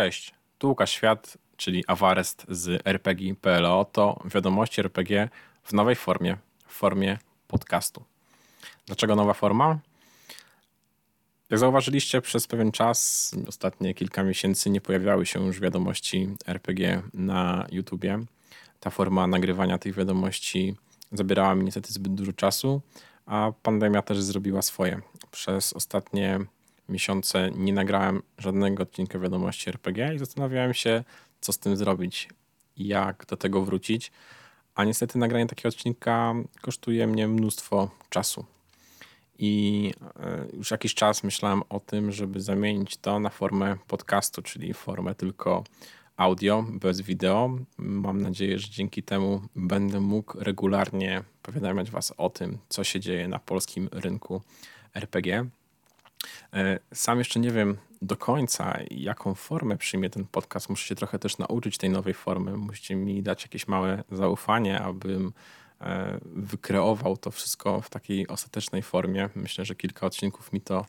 Cześć, tu Łukasz Świat, czyli Awarest z RPG.pl. To wiadomości RPG w nowej formie, w formie podcastu. Dlaczego nowa forma? Jak zauważyliście, przez pewien czas, ostatnie kilka miesięcy, nie pojawiały się już wiadomości RPG na YouTubie. Ta forma nagrywania tych wiadomości zabierała mi niestety zbyt dużo czasu, a pandemia też zrobiła swoje. Przez ostatnie miesiące nie nagrałem żadnego odcinka wiadomości RPG i zastanawiałem się, co z tym zrobić, jak do tego wrócić. A niestety nagranie takiego odcinka kosztuje mnie mnóstwo czasu. I e, już jakiś czas myślałem o tym, żeby zamienić to na formę podcastu, czyli formę tylko audio, bez wideo. Mam nadzieję, że dzięki temu będę mógł regularnie powiadamiać Was o tym, co się dzieje na polskim rynku RPG. E, sam jeszcze nie wiem do końca, jaką formę przyjmie ten podcast. Muszę się trochę też nauczyć tej nowej formy. Musicie mi dać jakieś małe zaufanie, abym e, wykreował to wszystko w takiej ostatecznej formie. Myślę, że kilka odcinków mi to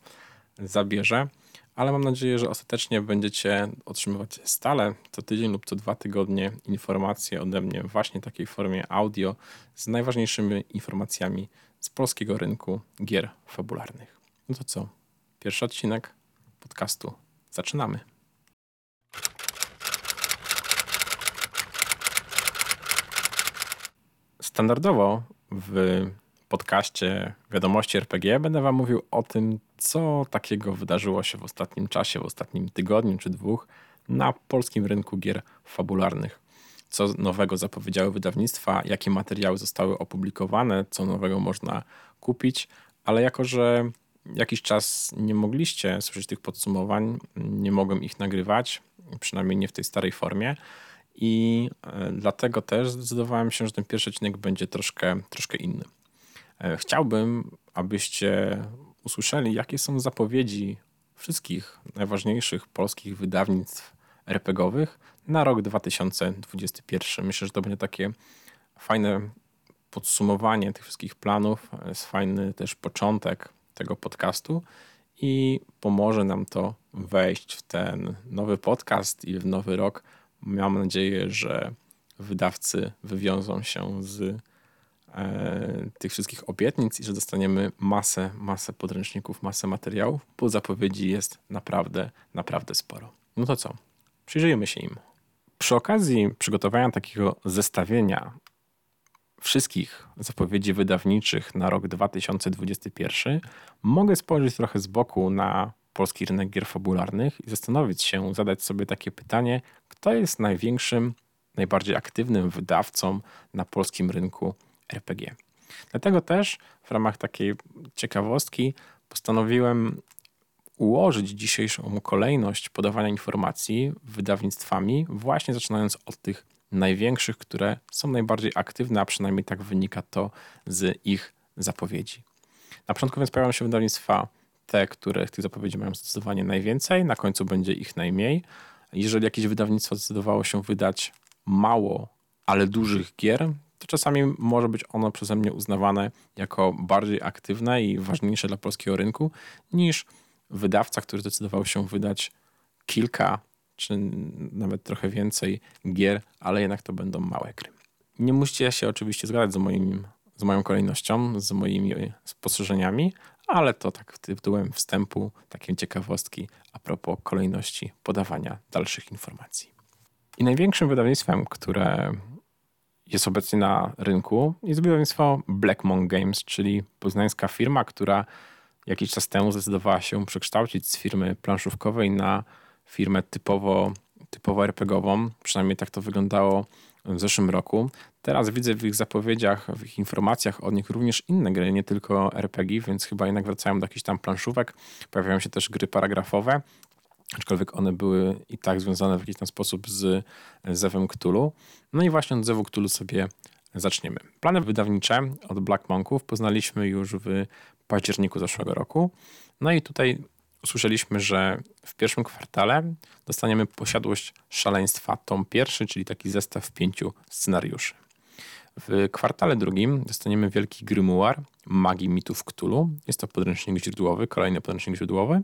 zabierze, ale mam nadzieję, że ostatecznie będziecie otrzymywać stale co tydzień lub co dwa tygodnie informacje ode mnie właśnie w takiej formie audio z najważniejszymi informacjami z polskiego rynku gier fabularnych. No to co? Pierwszy odcinek podcastu. Zaczynamy. Standardowo w podcaście Wiadomości RPG będę Wam mówił o tym, co takiego wydarzyło się w ostatnim czasie, w ostatnim tygodniu czy dwóch na polskim rynku gier fabularnych. Co nowego zapowiedziały wydawnictwa, jakie materiały zostały opublikowane, co nowego można kupić, ale jako że jakiś czas nie mogliście słyszeć tych podsumowań, nie mogłem ich nagrywać, przynajmniej nie w tej starej formie. I e, dlatego też zdecydowałem się, że ten pierwszy odcinek będzie troszkę, troszkę inny. E, chciałbym, abyście usłyszeli, jakie są zapowiedzi wszystkich najważniejszych polskich wydawnictw RPGowych na rok 2021. Myślę, że to będzie takie fajne podsumowanie tych wszystkich planów, jest fajny też początek tego podcastu i pomoże nam to wejść w ten nowy podcast i w nowy rok. Mam nadzieję, że wydawcy wywiążą się z e, tych wszystkich obietnic i że dostaniemy masę, masę podręczników, masę materiałów, bo zapowiedzi jest naprawdę, naprawdę sporo. No to co? Przyjrzyjmy się im. Przy okazji przygotowania takiego zestawienia wszystkich zapowiedzi wydawniczych na rok 2021 mogę spojrzeć trochę z boku na polski rynek gier fabularnych i zastanowić się, zadać sobie takie pytanie, kto jest największym, najbardziej aktywnym wydawcą na polskim rynku RPG. Dlatego też w ramach takiej ciekawostki postanowiłem ułożyć dzisiejszą kolejność podawania informacji wydawnictwami, właśnie zaczynając od tych największych, które są najbardziej aktywne, a przynajmniej tak wynika to z ich zapowiedzi. Na początku więc pojawią się wydawnictwa te, które tych zapowiedzi mają zdecydowanie najwięcej, na końcu będzie ich najmniej. Jeżeli jakieś wydawnictwo zdecydowało się wydać mało, ale dużych gier, to czasami może być ono przeze mnie uznawane jako bardziej aktywne i ważniejsze dla polskiego rynku niż wydawca, który zdecydował się wydać kilka czy nawet trochę więcej gier, ale jednak to będą małe gry. Nie musicie się oczywiście zgadzać z, moim, z moją kolejnością, z moimi spostrzeżeniami, ale to tak tytułem wstępu, takie ciekawostki a propos kolejności podawania dalszych informacji. I największym wydawnictwem, które jest obecnie na rynku, jest wydawnictwo Black Monk Games, czyli poznańska firma, która jakiś czas temu zdecydowała się przekształcić z firmy planszówkowej na firmę typowo, typowo RPGową. Przynajmniej tak to wyglądało w zeszłym roku. Teraz widzę w ich zapowiedziach, w ich informacjach od nich również inne gry, nie tylko RPG, więc chyba jednak wracają do jakichś tam planszówek. Pojawiają się też gry paragrafowe, aczkolwiek one były i tak związane w jakiś tam sposób z Zewem Cthulhu. No i właśnie od Zewu Cthulhu sobie zaczniemy. Plany wydawnicze od Black Monków poznaliśmy już w październiku zeszłego roku. No i tutaj usłyszeliśmy, że w pierwszym kwartale dostaniemy posiadłość szaleństwa tom pierwszy, czyli taki zestaw pięciu scenariuszy. W kwartale drugim dostaniemy wielki grymuar magii mitów Cthulhu. Jest to podręcznik źródłowy, kolejny podręcznik źródłowy.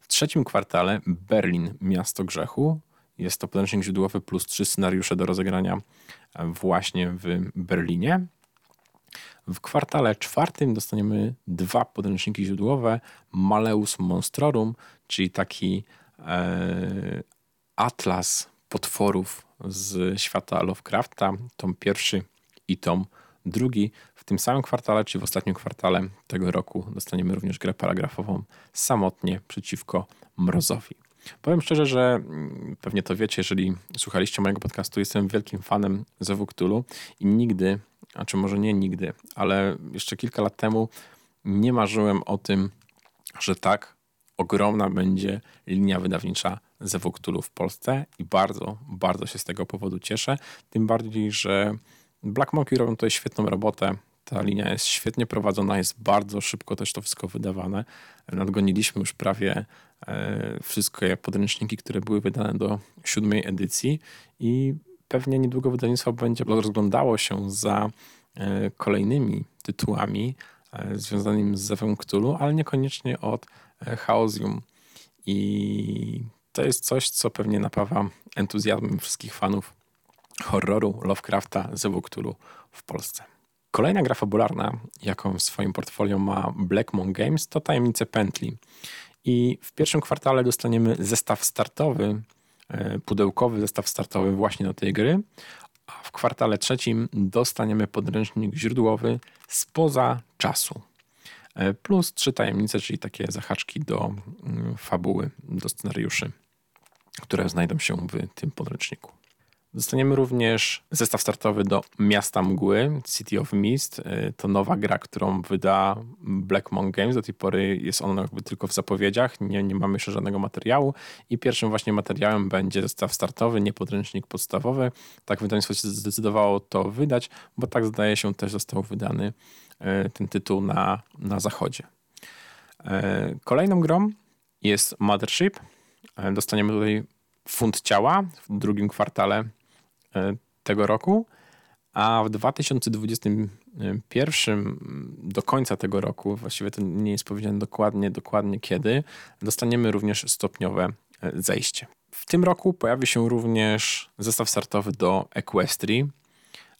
W trzecim kwartale Berlin, miasto grzechu. Jest to podręcznik źródłowy plus trzy scenariusze do rozegrania właśnie w Berlinie. W kwartale czwartym dostaniemy dwa podręczniki źródłowe: Maleus Monstrorum, czyli taki e, atlas potworów z świata Lovecrafta, tom pierwszy i tom drugi. W tym samym kwartale, czyli w ostatnim kwartale tego roku, dostaniemy również grę paragrafową Samotnie przeciwko Mrozowi. Powiem szczerze, że mm, pewnie to wiecie, jeżeli słuchaliście mojego podcastu, jestem wielkim fanem Zewu Cthulhu i nigdy, a czy może nie nigdy, ale jeszcze kilka lat temu nie marzyłem o tym, że tak ogromna będzie linia wydawnicza Zewu Cthulhu w Polsce i bardzo, bardzo się z tego powodu cieszę. Tym bardziej, że Black Monkey robią tutaj świetną robotę. Ta linia jest świetnie prowadzona, jest bardzo szybko też to wszystko wydawane. Nadgoniliśmy już prawie e, wszystkie podręczniki, które były wydane do siódmej edycji i pewnie niedługo wydawnictwo będzie rozglądało się za e, kolejnymi tytułami e, związanymi z Zewem Cthulhu, ale niekoniecznie od Chaosium. I to jest coś, co pewnie napawa entuzjazmem wszystkich fanów horroru Lovecrafta Zewu Cthulhu w Polsce. Kolejna gra fabularna, jaką w swoim portfolio ma Blackmon Games, to Tajemnice Pętli. I w pierwszym kwartale dostaniemy zestaw startowy, e, pudełkowy zestaw startowy właśnie do tej gry, a w kwartale trzecim dostaniemy podręcznik źródłowy spoza czasu. E, plus trzy tajemnice, czyli takie zahaczki do mm, fabuły, do scenariuszy, które znajdą się w tym podręczniku. Dostaniemy również zestaw startowy do Miasta Mgły, City of Mist. Y, to nowa gra, którą wyda Black Monk Games. Do tej pory jest ona jakby tylko w zapowiedziach, nie, nie mamy jeszcze żadnego materiału. I pierwszym właśnie materiałem będzie zestaw startowy, nie podręcznik podstawowy. Tak wydawnictwo się zdecydowało to wydać, bo tak zdaje się też został wydany y, ten tytuł na, na zachodzie. Y, kolejną grą jest Mothership. Dostaniemy tutaj funt ciała w drugim kwartale tego roku, a w 2021 do końca tego roku, właściwie to nie jest powiedziane dokładnie, dokładnie kiedy, dostaniemy również stopniowe e, zejście. W tym roku pojawi się również zestaw startowy do Equestrii,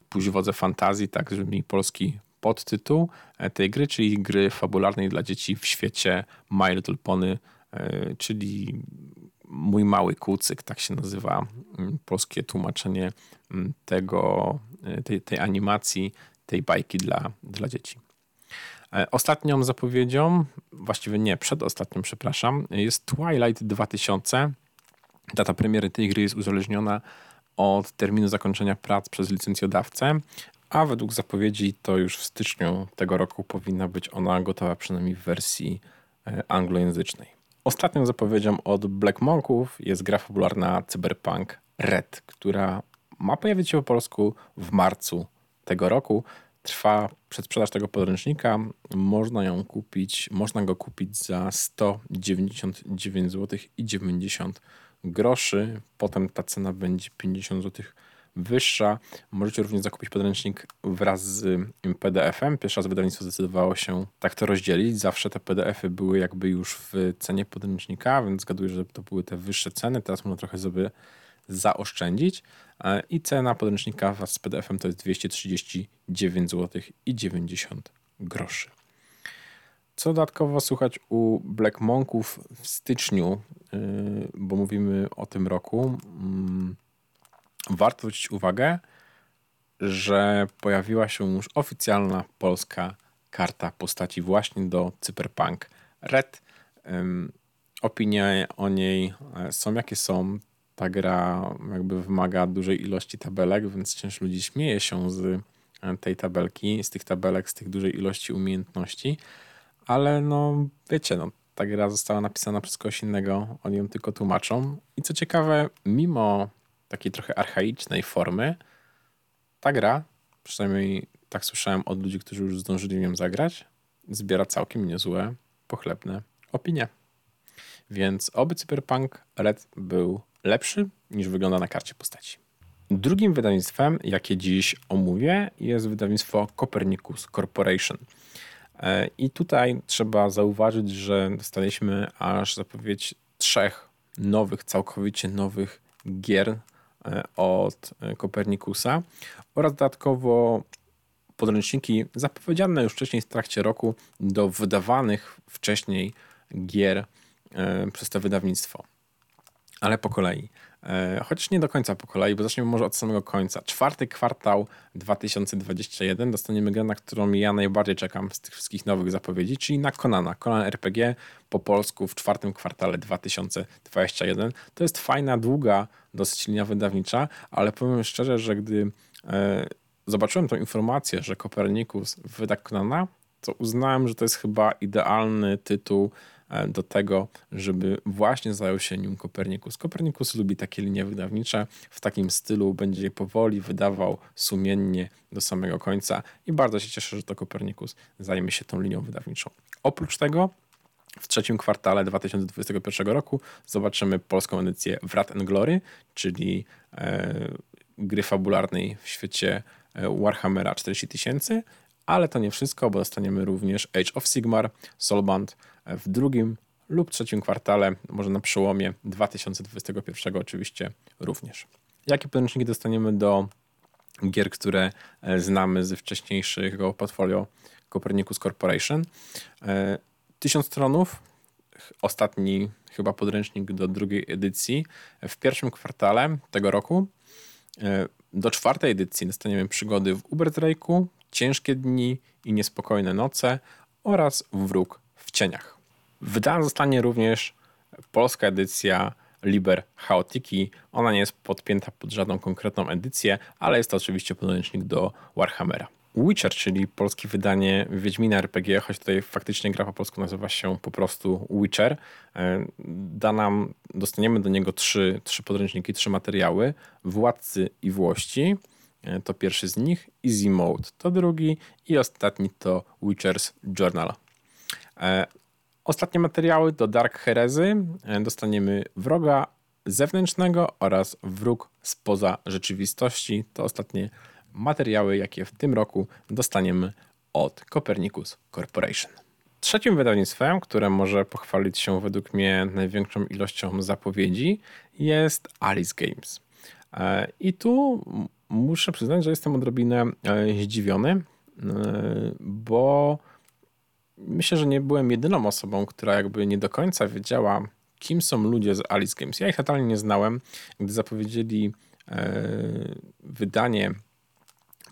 Później wodze fantazji, tak żeby mi polski podtytuł e, tej gry, czyli gry fabularnej dla dzieci w świecie My Little Pony, czyli Mój mały kucyk, tak się nazywa mm, polskie tłumaczenie mm, tego, y, tej, tej animacji, tej bajki dla, dla dzieci. E, ostatnią zapowiedzią, właściwie nie, przedostatnią, przepraszam, jest Twilight 2000. Data premiery tej gry jest uzależniona od terminu zakończenia prac przez licencjodawcę, a według zapowiedzi to już w styczniu tego roku powinna być ona gotowa przynajmniej w wersji e, anglojęzycznej. Ostatnią zapowiedzią od Black Monków jest gra fabularna Cyberpunk Red, która ma pojawić się po polsku w marcu tego roku. Trwa przedsprzedaż tego podręcznika. Można ją kupić, można go kupić za 199 zł i 90 groszy. Potem ta cena będzie 50 zł wyższa. Możecie również zakupić podręcznik wraz z PDF-em. Pierwszy raz wydawnictwo zdecydowało się tak to rozdzielić. Zawsze te PDF-y były jakby już w cenie podręcznika, więc zgaduję, że to były te wyższe ceny. Teraz można trochę sobie zaoszczędzić. E, I cena podręcznika wraz z PDF-em to jest 239 zł i 90 groszy. Co dodatkowo słuchać u Black Monków w styczniu, yy, bo mówimy o tym roku. Warto zwrócić uwagę, że pojawiła się już oficjalna polska karta postaci właśnie do Cyberpunk Red. Opinie o niej e, są jakie są. Ta gra jakby wymaga dużej ilości tabelek, więc część ludzi śmieje się z e, tej tabelki, z tych tabelek, z tych dużej ilości umiejętności, ale no wiecie, no, ta gra została napisana przez kogoś innego, oni ją tylko tłumaczą. I co ciekawe, mimo takiej trochę archaicznej formy, ta gra, przynajmniej tak słyszałem od ludzi, którzy już zdążyli nią zagrać, zbiera całkiem niezłe, pochlebne opinie. Więc oby Cyberpunk Red był lepszy niż wygląda na karcie postaci. Drugim wydawnictwem, jakie dziś omówię, jest wydawnictwo Copernicus Corporation. E, I tutaj trzeba zauważyć, że dostaliśmy aż zapowiedź trzech nowych, całkowicie nowych gier od Kopernikusa oraz dodatkowo podręczniki zapowiedziane już wcześniej w trakcie roku do wydawanych wcześniej gier przez to wydawnictwo. Ale po kolei. E, chociaż nie do końca po kolei, bo zaczniemy może od samego końca. Czwarty kwartał 2021 dostaniemy grę, na którą ja najbardziej czekam z tych wszystkich nowych zapowiedzi, czyli na Konana. Conan RPG po polsku w czwartym kwartale 2021. To jest fajna, długa, dosyć linia wydawnicza, ale powiem szczerze, że gdy e, zobaczyłem tą informację, że Kopernikus wyda Konana, to uznałem, że to jest chyba idealny tytuł do tego, żeby właśnie zajął się nim Kopernikus. Kopernikus lubi takie linie wydawnicze, w takim stylu będzie je powoli wydawał sumiennie do samego końca i bardzo się cieszę, że to Kopernikus zajmie się tą linią wydawniczą. Oprócz tego w trzecim kwartale 2021 roku zobaczymy polską edycję Wrat and Glory, czyli e, gry fabularnej w świecie e, Warhammera 40 tysięcy, ale to nie wszystko, bo dostaniemy również Age of Sigmar, Soulband, w drugim lub trzecim kwartale, może na przełomie 2021 oczywiście również. Jakie podręczniki dostaniemy do gier, które e, znamy ze wcześniejszego portfolio Copernicus Corporation? E, tysiąc stronów, ostatni chyba podręcznik do drugiej edycji w pierwszym kwartale tego roku. E, do czwartej edycji dostaniemy przygody w Uberdrake'u, Ciężkie dni i niespokojne noce oraz Wróg w cieniach. Wydana zostanie również polska edycja Liber Chaotiki. Ona nie jest podpięta pod żadną konkretną edycję, ale jest to oczywiście podręcznik do Warhammera. Witcher, czyli polskie wydanie Wiedźmina RPG, choć tutaj faktycznie gra po polsku nazywa się po prostu Witcher, e, da nam, dostaniemy do niego trzy, trzy podręczniki, trzy materiały. Władcy i Włości, to pierwszy z nich, Easy Mode to drugi i ostatni to Witcher's Journal. E, Ostatnie materiały do Dark Herezy e, dostaniemy wroga zewnętrznego oraz wróg spoza rzeczywistości. To ostatnie materiały, jakie w tym roku dostaniemy od Copernicus Corporation. Trzecim wydawnictwem, które może pochwalić się według mnie największą ilością zapowiedzi, jest Alice Games. E, I tu muszę przyznać, że jestem odrobinę e, zdziwiony, bo myślę, że nie byłem jedyną osobą, która jakby nie do końca wiedziała, kim są ludzie z Alice Games. Ja ich totalnie nie znałem. Gdy zapowiedzieli e, wydanie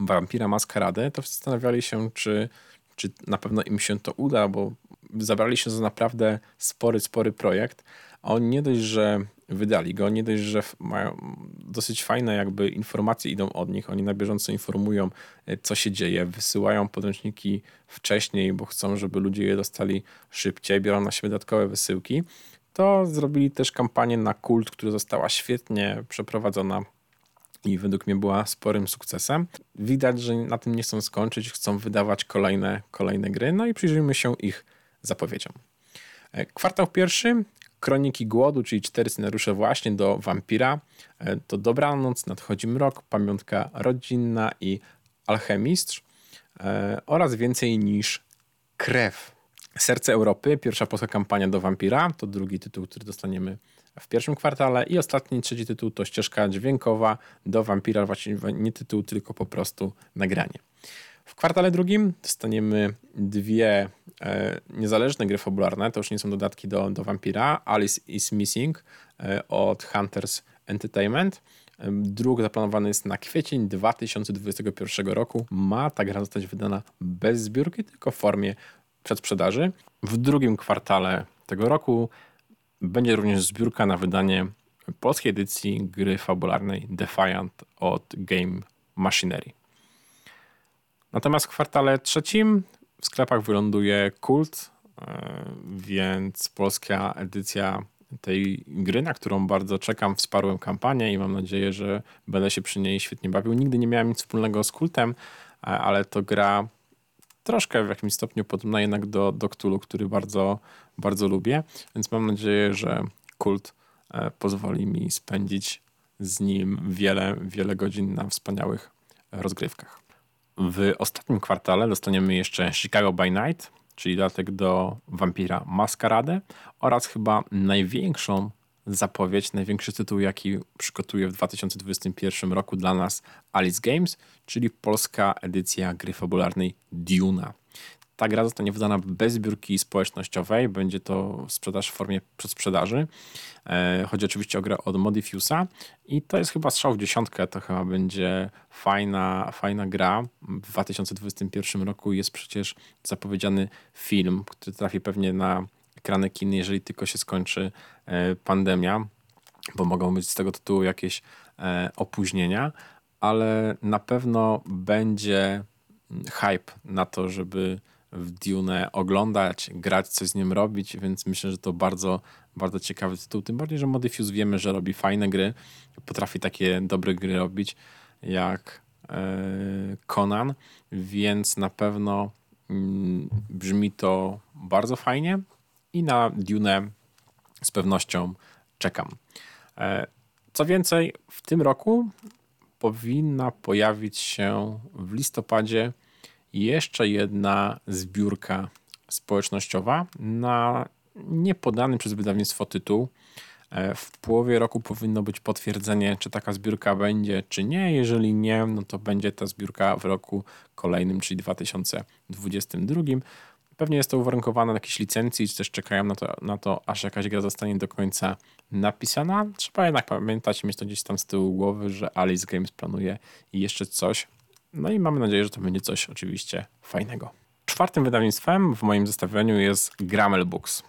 Vampira Maskarady, to zastanawiali się, czy, czy na pewno im się to uda, bo zabrali się za naprawdę spory, spory projekt. Oni nie dość, że wydali go, nie dość, że mają dosyć fajne jakby informacje idą od nich, oni na bieżąco informują, e, co się dzieje, wysyłają podręczniki wcześniej, bo chcą, żeby ludzie je dostali szybciej, biorą na siebie dodatkowe wysyłki, to zrobili też kampanię na kult, która została świetnie przeprowadzona i według mnie była sporym sukcesem. Widać, że na tym nie chcą skończyć, chcą wydawać kolejne, kolejne gry, no i przyjrzyjmy się ich zapowiedziom. E, kwartał pierwszy Kroniki Głodu, czyli cztery scenariusze właśnie do Wampira. E, to Dobranoc, Nadchodzi Mrok, Pamiątka Rodzinna i Alchemistrz e, oraz więcej niż Krew. Serce Europy, pierwsza polska kampania do Wampira, to drugi tytuł, który dostaniemy w pierwszym kwartale i ostatni, trzeci tytuł to ścieżka dźwiękowa do Wampira, właściwie nie tytuł, tylko po prostu nagranie. W kwartale drugim dostaniemy dwie e, niezależne gry fabularne, to już nie są dodatki do, do Vampira. Alice is Missing e, od Hunters Entertainment. E, druk zaplanowany jest na kwiecień 2021 roku. Ma ta gra zostać wydana bez zbiórki, tylko w formie przedsprzedaży. W drugim kwartale tego roku będzie również zbiórka na wydanie polskiej edycji gry fabularnej Defiant od Game Machinery. Natomiast w kwartale trzecim w sklepach wyląduje Kult, e, więc polska edycja tej gry, na którą bardzo czekam, wsparłem kampanię i mam nadzieję, że będę się przy niej świetnie bawił. Nigdy nie miałem nic wspólnego z Kultem, e, ale to gra troszkę w jakimś stopniu podobna jednak do, do Cthulhu, który bardzo, bardzo lubię, więc mam nadzieję, że Kult e, pozwoli mi spędzić z nim wiele, wiele godzin na wspaniałych rozgrywkach. W ostatnim kwartale dostaniemy jeszcze Chicago by Night, czyli dodatek do Vampira Maskaradę oraz chyba największą zapowiedź, największy tytuł, jaki przygotuje w 2021 roku dla nas Alice Games, czyli polska edycja gry fabularnej Duna. Ta gra zostanie wydana bez zbiórki społecznościowej, będzie to sprzedaż w formie przedsprzedaży. E, chodzi oczywiście o grę od Modifusa i to jest chyba strzał w dziesiątkę, to chyba będzie fajna, fajna gra. W 2021 roku jest przecież zapowiedziany film, który trafi pewnie na ekrany kin, jeżeli tylko się skończy e, pandemia, bo mogą być z tego tytułu jakieś e, opóźnienia, ale na pewno będzie hype na to, żeby w Dune oglądać, grać, coś z nim robić, więc myślę, że to bardzo, bardzo ciekawy tytuł. Tym bardziej, że Modifuse wiemy, że robi fajne gry, potrafi takie dobre gry robić jak e, Conan, więc na pewno mm, brzmi to bardzo fajnie i na Dune z pewnością czekam. E, co więcej, w tym roku powinna pojawić się w listopadzie jeszcze jedna zbiórka społecznościowa na niepodany przez wydawnictwo tytuł. E, w połowie roku powinno być potwierdzenie, czy taka zbiórka będzie, czy nie. Jeżeli nie, no to będzie ta zbiórka w roku kolejnym, czyli 2022. Pewnie jest to uwarunkowane na jakiejś licencji, czy też czekają na to, na to, aż jakaś gra zostanie do końca napisana. Trzeba jednak pamiętać, mieć to gdzieś tam z tyłu głowy, że Alice Games planuje jeszcze coś no i mamy nadzieję, że to będzie coś oczywiście fajnego. Czwartym wydawnictwem w moim zestawieniu jest Grammel Books.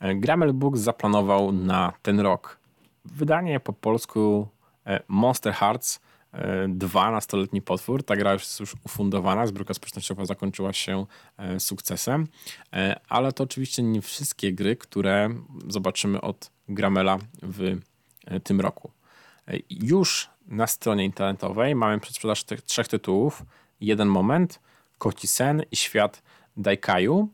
E, Grammel Books zaplanował na ten rok wydanie po polsku e, Monster Hearts 2 e, nastoletni potwór. Ta gra jest już ufundowana, zbiórka społecznościowa zakończyła się sukcesem, ale to oczywiście nie wszystkie gry, które zobaczymy od Gramela w tym roku. Już na stronie internetowej mamy przedsprzedaż tych trzech tytułów. Jeden moment, Koci Sen i Świat Daikaju.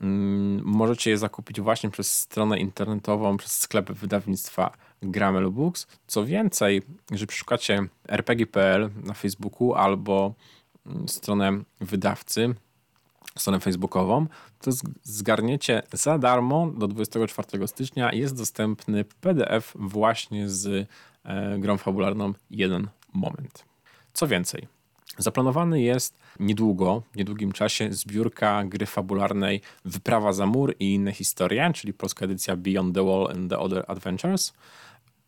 Mm, możecie je zakupić właśnie przez stronę internetową, przez sklep wydawnictwa Gramel Books. Co więcej, jeżeli przeszukacie rpg.pl na Facebooku albo mm, stronę wydawcy, stronę facebookową, to zgarniecie za darmo do 24 stycznia. Jest dostępny PDF właśnie z grą fabularną jeden moment. Co więcej, zaplanowany jest niedługo, w niedługim czasie zbiórka gry fabularnej Wyprawa za mur i inne historie, czyli polska edycja Beyond the Wall and the Other Adventures.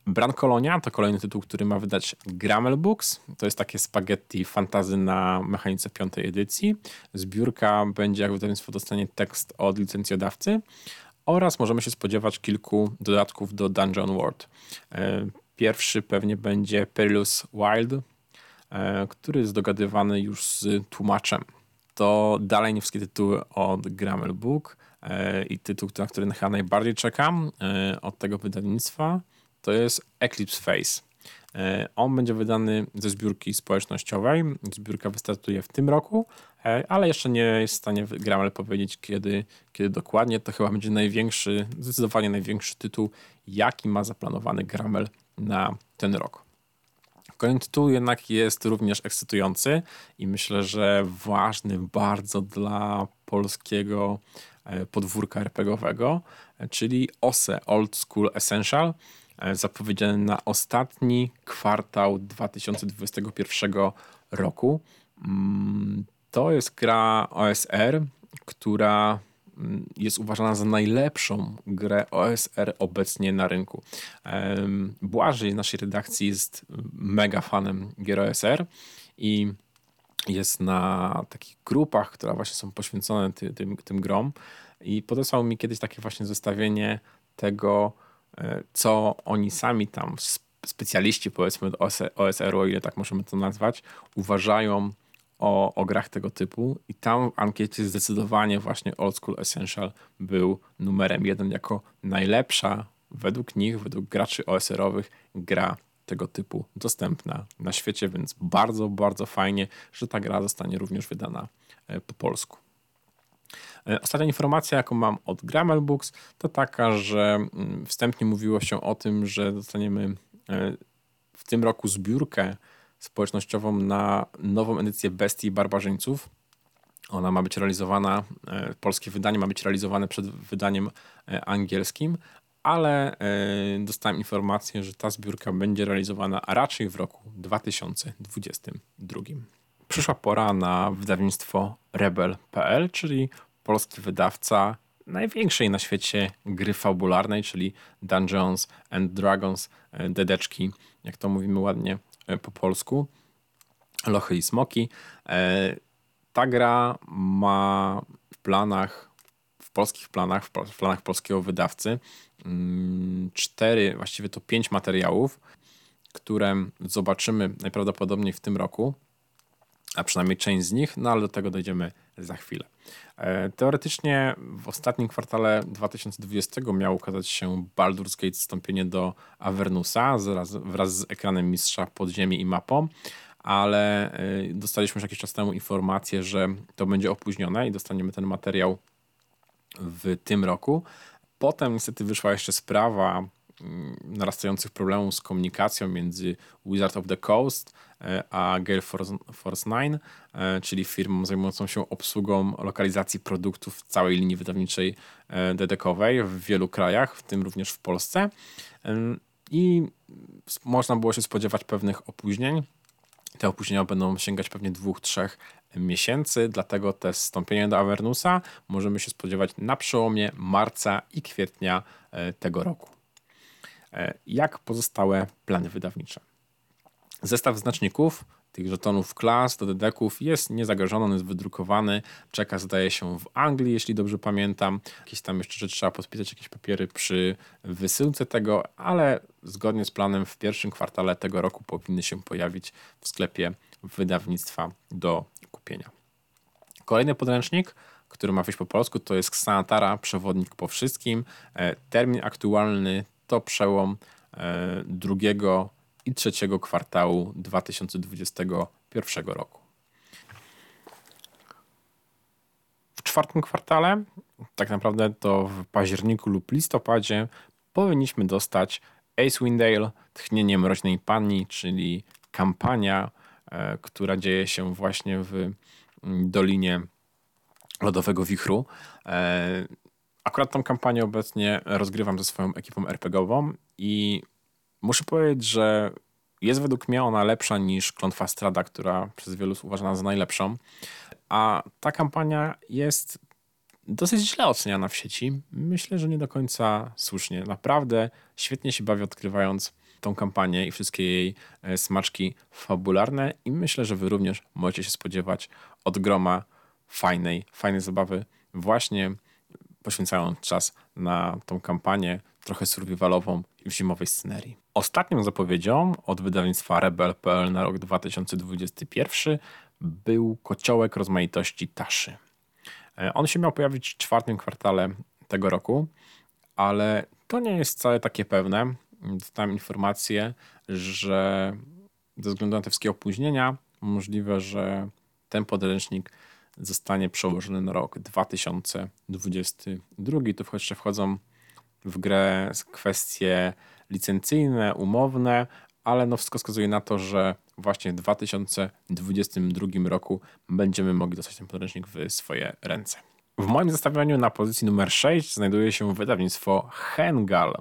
Bran Kolonia to kolejny tytuł, który ma wydać Grammel Books. To jest takie spaghetti fantazy na mechanice piątej edycji. Zbiórka będzie, jak wydawnictwo dostanie tekst od licencjodawcy oraz możemy się spodziewać kilku dodatków do Dungeon World. Pierwszy pewnie będzie Perilous Wild, e, który jest dogadywany już z tłumaczem. To dalej nie wszystkie tytuły od Grammel Book e, i tytuł, na który chyba najbardziej czekam e, od tego wydawnictwa, to jest Eclipse Face. On będzie wydany ze zbiórki społecznościowej. Zbiórka wystartuje w tym roku, ale jeszcze nie jest w stanie Gramel powiedzieć, kiedy, kiedy dokładnie. To chyba będzie największy, zdecydowanie największy tytuł, jaki ma zaplanowany Gramel na ten rok. Kolejny tytuł jednak jest również ekscytujący i myślę, że ważny bardzo dla polskiego e, podwórka RPGowego, czyli OSE Old School Essential, e, zapowiedziany na ostatni kwartał 2021 roku. Mm, to jest gra OSR, która jest uważana za najlepszą grę OSR obecnie na rynku. Błażej z naszej redakcji jest mega fanem gier OSR i jest na takich grupach, które właśnie są poświęcone ty, tym, tym grom i podesłał mi kiedyś takie właśnie zestawienie tego, e, co oni sami tam, specjaliści powiedzmy OSR-u, o ile tak możemy to nazwać, uważają o, o grach tego typu i tam w ankiecie zdecydowanie właśnie Old School Essential był numerem jeden jako najlepsza według nich, według graczy OSR-owych gra tego typu dostępna na świecie, więc bardzo, bardzo fajnie, że ta gra zostanie również wydana e, po polsku. E, ostatnia informacja, jaką mam od Grammar Books, to taka, że mm, wstępnie mówiło się o tym, że dostaniemy e, w tym roku zbiórkę społecznościową na nową edycję Bestii i Barbarzyńców. Ona ma być realizowana, e, polskie wydanie ma być realizowane przed wydaniem e, angielskim, ale dostałem informację, że ta zbiórka będzie realizowana raczej w roku 2022. Przyszła pora na wydawnictwo Rebel.pl, czyli polski wydawca największej na świecie gry fabularnej, czyli Dungeons and Dragons, dedeczki, jak to mówimy ładnie po polsku, lochy i smoki. Ta gra ma w planach, w polskich planach, w planach polskiego wydawcy, mm, cztery, właściwie to pięć materiałów, które zobaczymy najprawdopodobniej w tym roku, a przynajmniej część z nich, no ale do tego dojdziemy za chwilę. E, teoretycznie w ostatnim kwartale 2020 miało ukazać się Baldur's Gate wstąpienie do Avernusa wraz, z ekranem mistrza podziemi i mapą, ale y, dostaliśmy już jakiś czas temu informację, że to będzie opóźnione i dostaniemy ten materiał w tym roku. Potem niestety wyszła jeszcze sprawa narastających problemów z komunikacją między Wizard of the Coast e, a Gale Force, Force 9, e, czyli firmą zajmującą się obsługą lokalizacji produktów w całej linii wydawniczej e, dedekowej w wielu krajach, w tym również w Polsce. I można było się spodziewać pewnych opóźnień. Te opóźnienia będą sięgać pewnie dwóch, trzech miesięcy, dlatego te wstąpienie do Avernusa możemy się spodziewać na przełomie marca i kwietnia tego roku. E, jak pozostałe plany wydawnicze? Zestaw znaczników tych żetonów klas do dedeków jest niezagrożony, on jest wydrukowany, czeka zdaje się w Anglii, jeśli dobrze pamiętam. Jakieś tam jeszcze, trzeba podpisać jakieś papiery przy wysyłce tego, ale zgodnie z planem w pierwszym kwartale tego roku powinny się pojawić w sklepie wydawnictwa do kupienia. Kolejny podręcznik, który ma wyjść po polsku, to jest Xanatara, przewodnik po wszystkim. E, termin aktualny to przełom e, drugiego i trzeciego kwartału 2021 roku. W czwartym kwartale, tak naprawdę to w październiku lub listopadzie, powinniśmy dostać Ace Windale, Tchnienie Mroźnej Pani, czyli kampania, e, która dzieje się właśnie w mm, Dolinie Lodowego Wichru. Akurat tą kampanię obecnie rozgrywam ze swoją ekipą RPGową i Muszę powiedzieć, że jest według mnie ona lepsza niż Klątwa Strada, która przez wielu uważana za najlepszą. A ta kampania jest dosyć źle oceniana w sieci. Myślę, że nie do końca słusznie. Naprawdę świetnie się bawi odkrywając tą kampanię i wszystkie jej e, smaczki fabularne i myślę, że wy również możecie się spodziewać od groma fajnej, fajnej zabawy właśnie poświęcając czas na tą kampanię trochę survivalową w zimowej scenerii. Ostatnią zapowiedzią od wydawnictwa Rebel.pl na rok 2021 był kociołek rozmaitości Taszy. E, on się miał pojawić w czwartym kwartale tego roku, ale to nie jest wcale takie pewne. Dostałem informację, że ze względu na te wszystkie opóźnienia możliwe, że ten podręcznik zostanie przełożony na rok 2022. Tu jeszcze wchodzą w grę kwestie licencyjne, umowne, ale no wszystko wskazuje na to, że właśnie w 2022 roku będziemy mogli dostać ten podręcznik w swoje ręce. W moim zestawieniu na pozycji numer 6 znajduje się wydawnictwo Hengal.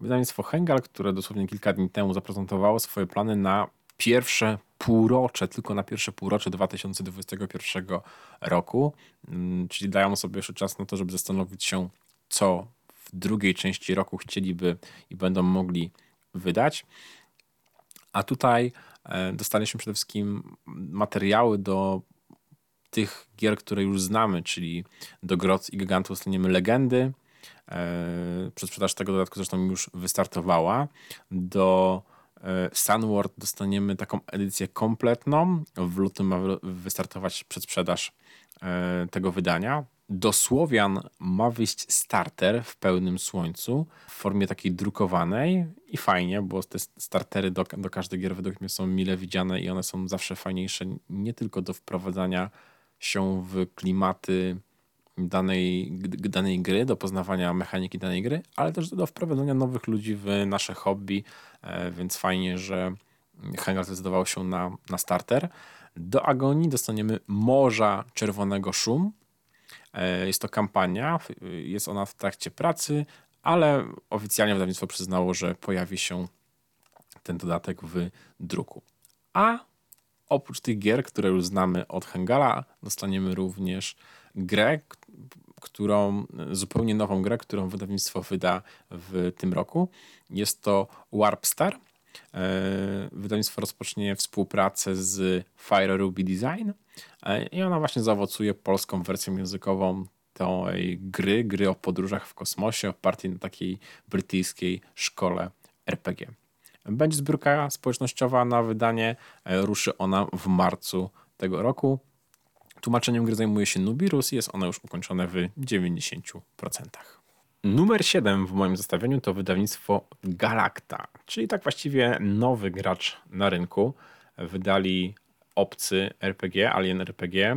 Wydawnictwo Hengal, które dosłownie kilka dni temu zaprezentowało swoje plany na pierwsze półrocze, tylko na pierwsze półrocze 2021 roku, mm, czyli dają sobie jeszcze czas na to, żeby zastanowić się, co w drugiej części roku chcieliby i będą mogli wydać. A tutaj e, dostaliśmy przede wszystkim materiały do tych gier, które już znamy, czyli do Groc i Gigantów dostaniemy Legendy. E, Przedsprzedaż tego dodatku zresztą już wystartowała. Do Sunward dostaniemy taką edycję kompletną. W lutym ma wystartować przedsprzedaż tego wydania. Do Słowian ma wyjść starter w pełnym słońcu w formie takiej drukowanej i fajnie, bo te startery do, do każdej gier według mnie są mile widziane i one są zawsze fajniejsze nie tylko do wprowadzania się w klimaty danej, danej gry, do poznawania mechaniki danej gry, ale też do wprowadzenia nowych ludzi w nasze hobby, e, więc fajnie, że Hangar zdecydował się na, na starter. Do Agonii dostaniemy Morza Czerwonego Szum, E, jest to kampania, jest ona w trakcie pracy, ale oficjalnie wydawnictwo przyznało, że pojawi się ten dodatek w druku. A oprócz tych gier, które już znamy od Hangala, dostaniemy również grę, którą, zupełnie nową grę, którą wydawnictwo wyda w tym roku. Jest to Warpstar. E, wydawnictwo rozpocznie współpracę z Fire Ruby Design e, i ona właśnie zaowocuje polską wersją językową tej gry, gry o podróżach w kosmosie, opartej na takiej brytyjskiej szkole RPG. Będzie zbiórka społecznościowa na wydanie, e, ruszy ona w marcu tego roku. Tłumaczeniem gry zajmuje się Nubirus i jest ono już ukończone w 90%. Numer 7 w moim zestawieniu to wydawnictwo Galacta, czyli tak właściwie nowy gracz na rynku. Wydali obcy RPG, Alien RPG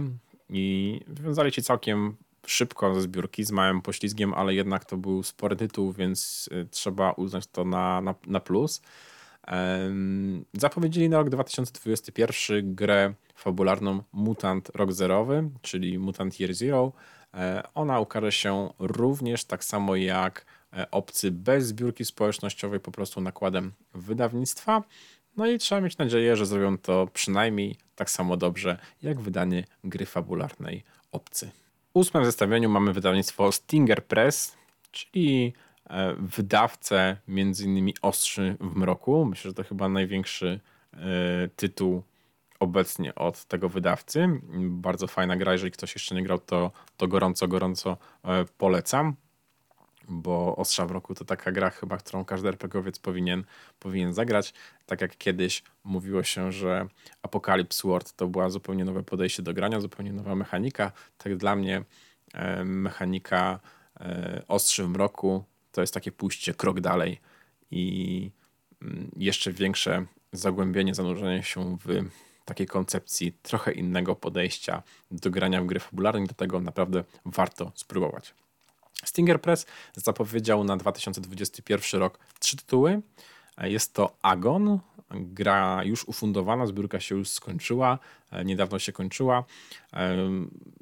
i wywiązali się całkiem szybko ze zbiórki, z małym poślizgiem, ale jednak to był spory tytuł, więc y, trzeba uznać to na, na, na plus. Zapowiedzieli na rok 2021 grę fabularną Mutant Rok Zerowy, czyli Mutant Year Zero. E, ona ukaże się również tak samo jak e, obcy bez zbiórki społecznościowej, po prostu nakładem wydawnictwa. No i trzeba mieć nadzieję, że zrobią to przynajmniej tak samo dobrze jak wydanie gry fabularnej obcy. W ósmym zestawieniu mamy wydawnictwo Stinger Press, czyli wydawcę między innymi Ostrzy w mroku. Myślę, że to chyba największy e, tytuł obecnie od tego wydawcy. Bardzo fajna gra, jeżeli ktoś jeszcze nie grał, to, to gorąco, gorąco e, polecam, bo Ostrza w roku to taka gra chyba, którą każdy RPGowiec powinien, powinien zagrać. Tak jak kiedyś mówiło się, że Apocalypse World to była zupełnie nowe podejście do grania, zupełnie nowa mechanika, tak dla mnie mechanika Ostrzy w mroku to jest takie pójście krok dalej i mm, jeszcze większe zagłębienie, zanurzenie się w takiej koncepcji trochę innego podejścia do grania w gry fabularne, dlatego naprawdę warto spróbować. Stinger Press zapowiedział na 2021 rok trzy tytuły. Jest to Agon, gra już ufundowana, zbiórka się już skończyła, niedawno się kończyła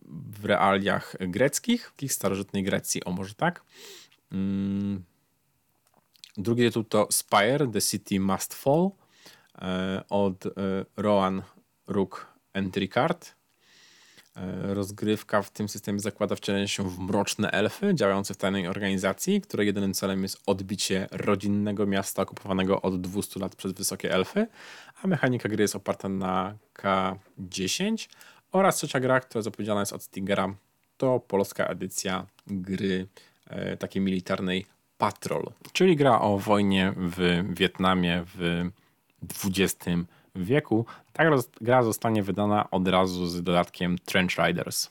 w realiach greckich, w starożytnej Grecji, o może tak. Mm. Drugi tytuł to Spire, The City Must Fall e, od e, Rowan Rook Entricard. E, rozgrywka w tym systemie zakłada wcielenie się w mroczne elfy działające w tajnej organizacji, której jedynym celem jest odbicie rodzinnego miasta okupowanego od 200 lat przez wysokie elfy, a mechanika gry jest oparta na K10 oraz trzecia gra, która zapowiedziana jest od Stingera, to polska edycja gry takiej militarnej Patrol, czyli gra o wojnie w Wietnamie w XX wieku. Ta gra zostanie wydana od razu z dodatkiem Trench Riders.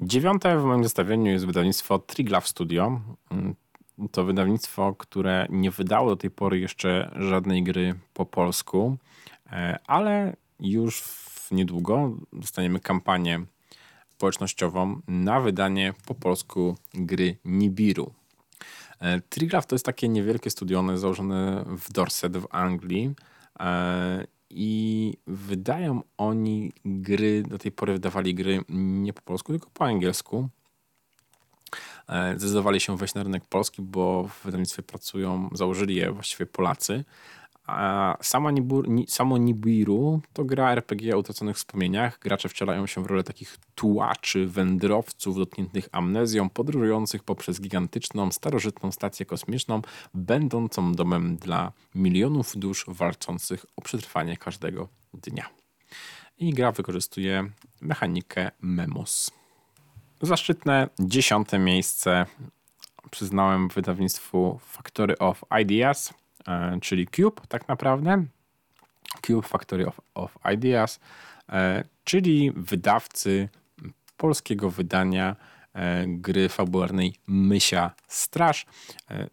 Dziewiąte w moim zestawieniu jest wydawnictwo Triglav Studio. Mm, to wydawnictwo, które nie wydało do tej pory jeszcze żadnej gry po polsku, e, ale już niedługo dostaniemy kampanię społecznościową na wydanie po polsku gry Nibiru. E, Trigraph to jest takie niewielkie studione założone w Dorset w Anglii e, i wydają oni gry, do tej pory wydawali gry nie po polsku, tylko po angielsku. E, zdecydowali się wejść na rynek polski, bo w wydawnictwie pracują, założyli je właściwie Polacy, a sama Nibur, samo Nibiru to gra RPG o utraconych wspomnieniach. Gracze wcielają się w rolę takich tułaczy, wędrowców dotkniętych amnezją, podróżujących poprzez gigantyczną, starożytną stację kosmiczną, będącą domem dla milionów dusz walczących o przetrwanie każdego dnia. I gra wykorzystuje mechanikę Memos. Zaszczytne dziesiąte miejsce przyznałem wydawnictwu Factory of Ideas czyli Cube tak naprawdę. Cube Factory of, of Ideas, e, czyli wydawcy polskiego wydania e, gry fabularnej Mysia Straż.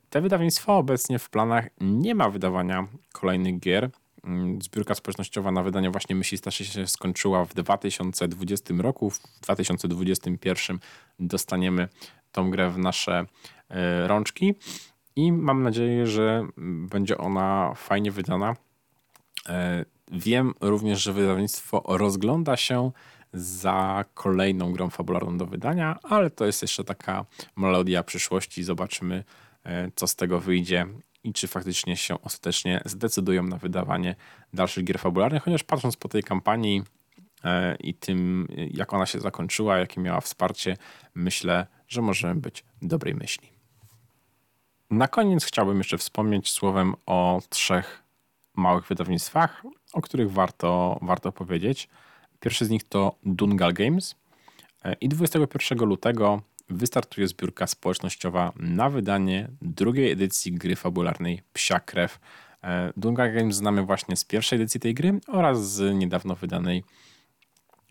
Te wydawnictwo obecnie w planach nie ma wydawania kolejnych gier. Mm, zbiórka społecznościowa na wydanie właśnie Mysi Straż się skończyła w 2020 roku. W 2021 dostaniemy tą grę w nasze rączki i mam nadzieję, że będzie ona fajnie wydana. E, wiem również, że wydawnictwo rozgląda się za kolejną grą fabularną do wydania, ale to jest jeszcze taka melodia przyszłości. Zobaczymy, co z tego wyjdzie i czy faktycznie się ostatecznie zdecydują na wydawanie dalszych gier fabularnych, chociaż patrząc po tej kampanii i tym, jak ona się zakończyła, jakie miała wsparcie, myślę, że możemy być dobrej myśli. Na koniec chciałbym jeszcze wspomnieć słowem o trzech małych wydawnictwach, o których warto, warto powiedzieć. Pierwszy z nich to Dungal Games e, i 21 lutego wystartuje zbiórka społecznościowa na wydanie drugiej edycji gry fabularnej Psia Krew. E, Dungal Games znamy właśnie z pierwszej edycji tej gry oraz z niedawno wydanej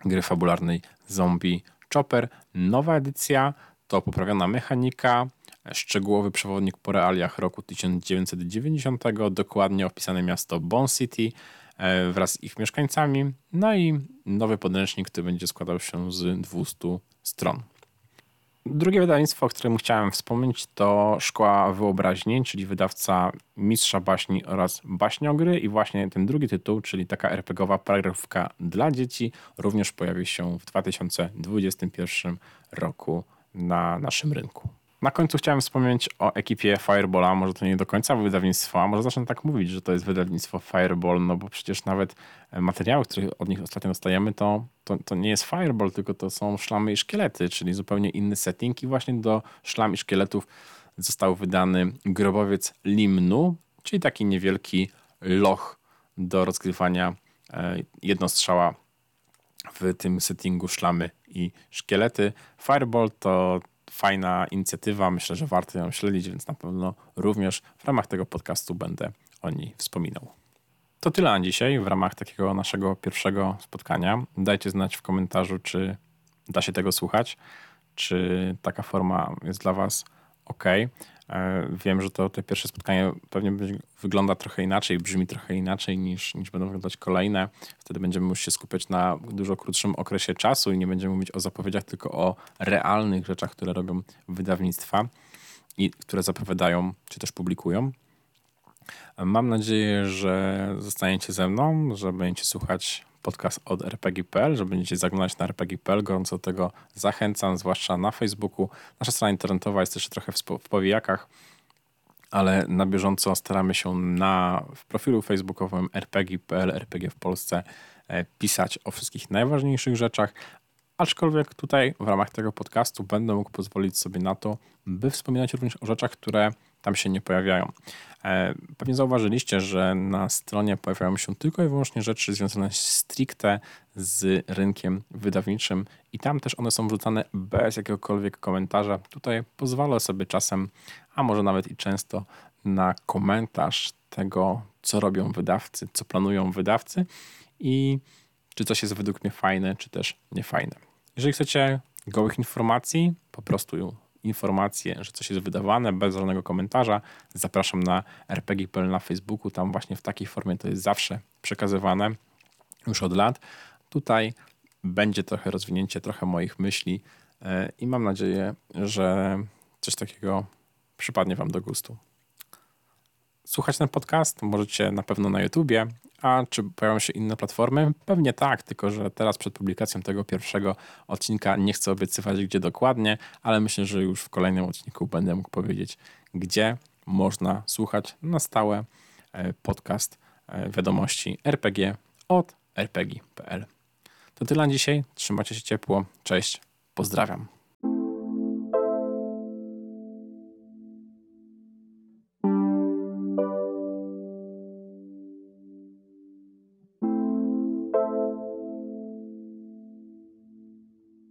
gry fabularnej Zombie Chopper. Nowa edycja to poprawiona mechanika, szczegółowy przewodnik po realiach roku 1990, dokładnie opisane miasto Bone City e, wraz z ich mieszkańcami, no i nowy podręcznik, który będzie składał się z 200 stron. Drugie wydawnictwo, o którym chciałem wspomnieć, to Szkoła Wyobraźni, czyli wydawca Mistrza Baśni oraz Baśniogry i właśnie ten drugi tytuł, czyli taka RPGowa paragrafka dla dzieci, również pojawi się w 2021 roku na naszym rynku. Na końcu chciałem wspomnieć o ekipie Fireballa, może to nie do końca wydawnictwo, a może zacznę tak mówić, że to jest wydawnictwo Fireball, no bo przecież nawet e, materiały, które od nich ostatnio dostajemy, to, to, to nie jest Fireball, tylko to są szlamy i szkielety, czyli zupełnie inny setting i właśnie do szlam i szkieletów został wydany grobowiec Limnu, czyli taki niewielki loch do rozgrywania e, jednostrzała w tym settingu szlamy i szkielety. Fireball to fajna inicjatywa. Myślę, że warto ją śledzić, więc na pewno również w ramach tego podcastu będę o niej wspominał. To tyle na dzisiaj w ramach takiego naszego pierwszego spotkania. Dajcie znać w komentarzu, czy da się tego słuchać, czy taka forma jest dla Was ok. E, wiem, że to te pierwsze spotkanie pewnie wygląda trochę inaczej, brzmi trochę inaczej niż, niż będą wyglądać kolejne. Wtedy będziemy musieli się skupiać na dużo krótszym okresie czasu i nie będziemy mówić o zapowiedziach, tylko o realnych rzeczach, które robią wydawnictwa i które zapowiadają czy też publikują. Mam nadzieję, że zostaniecie ze mną, że będziecie słuchać podcast od RPG.pl, że będziecie zaglądać na RPG.pl. Gorąco do tego zachęcam, zwłaszcza na Facebooku. Nasza strona internetowa jest jeszcze trochę w, powijakach, ale na bieżąco staramy się na w profilu facebookowym RPG.pl, RPG w Polsce e, pisać o wszystkich najważniejszych rzeczach, Aczkolwiek tutaj w ramach tego podcastu będę mógł pozwolić sobie na to, by wspominać również o rzeczach, które tam się nie pojawiają. E, pewnie zauważyliście, że na stronie pojawiają się tylko i wyłącznie rzeczy związane stricte z rynkiem wydawniczym i tam też one są wrzucane bez jakiegokolwiek komentarza. Tutaj pozwolę sobie czasem, a może nawet i często, na komentarz tego, co robią wydawcy, co planują wydawcy i czy coś jest według mnie fajne, czy też niefajne. Jeżeli chcecie gołych informacji, po prostu informacje, że coś jest wydawane bez żadnego komentarza, zapraszam na rpg.pl na Facebooku. Tam właśnie w takiej formie to jest zawsze przekazywane już od lat. Tutaj będzie trochę rozwinięcie, trochę moich myśli e, i mam nadzieję, że coś takiego przypadnie Wam do gustu. Słuchać ten podcast możecie na pewno na YouTubie, a czy pojawią się inne platformy? Pewnie tak, tylko że teraz przed publikacją tego pierwszego odcinka nie chcę obiecywać gdzie dokładnie, ale myślę, że już w kolejnym odcinku będę mógł powiedzieć, gdzie można słuchać na stałe e, podcast e, wiadomości RPG od rpg.pl. To tyle na dzisiaj. Trzymajcie się ciepło. Cześć. Pozdrawiam.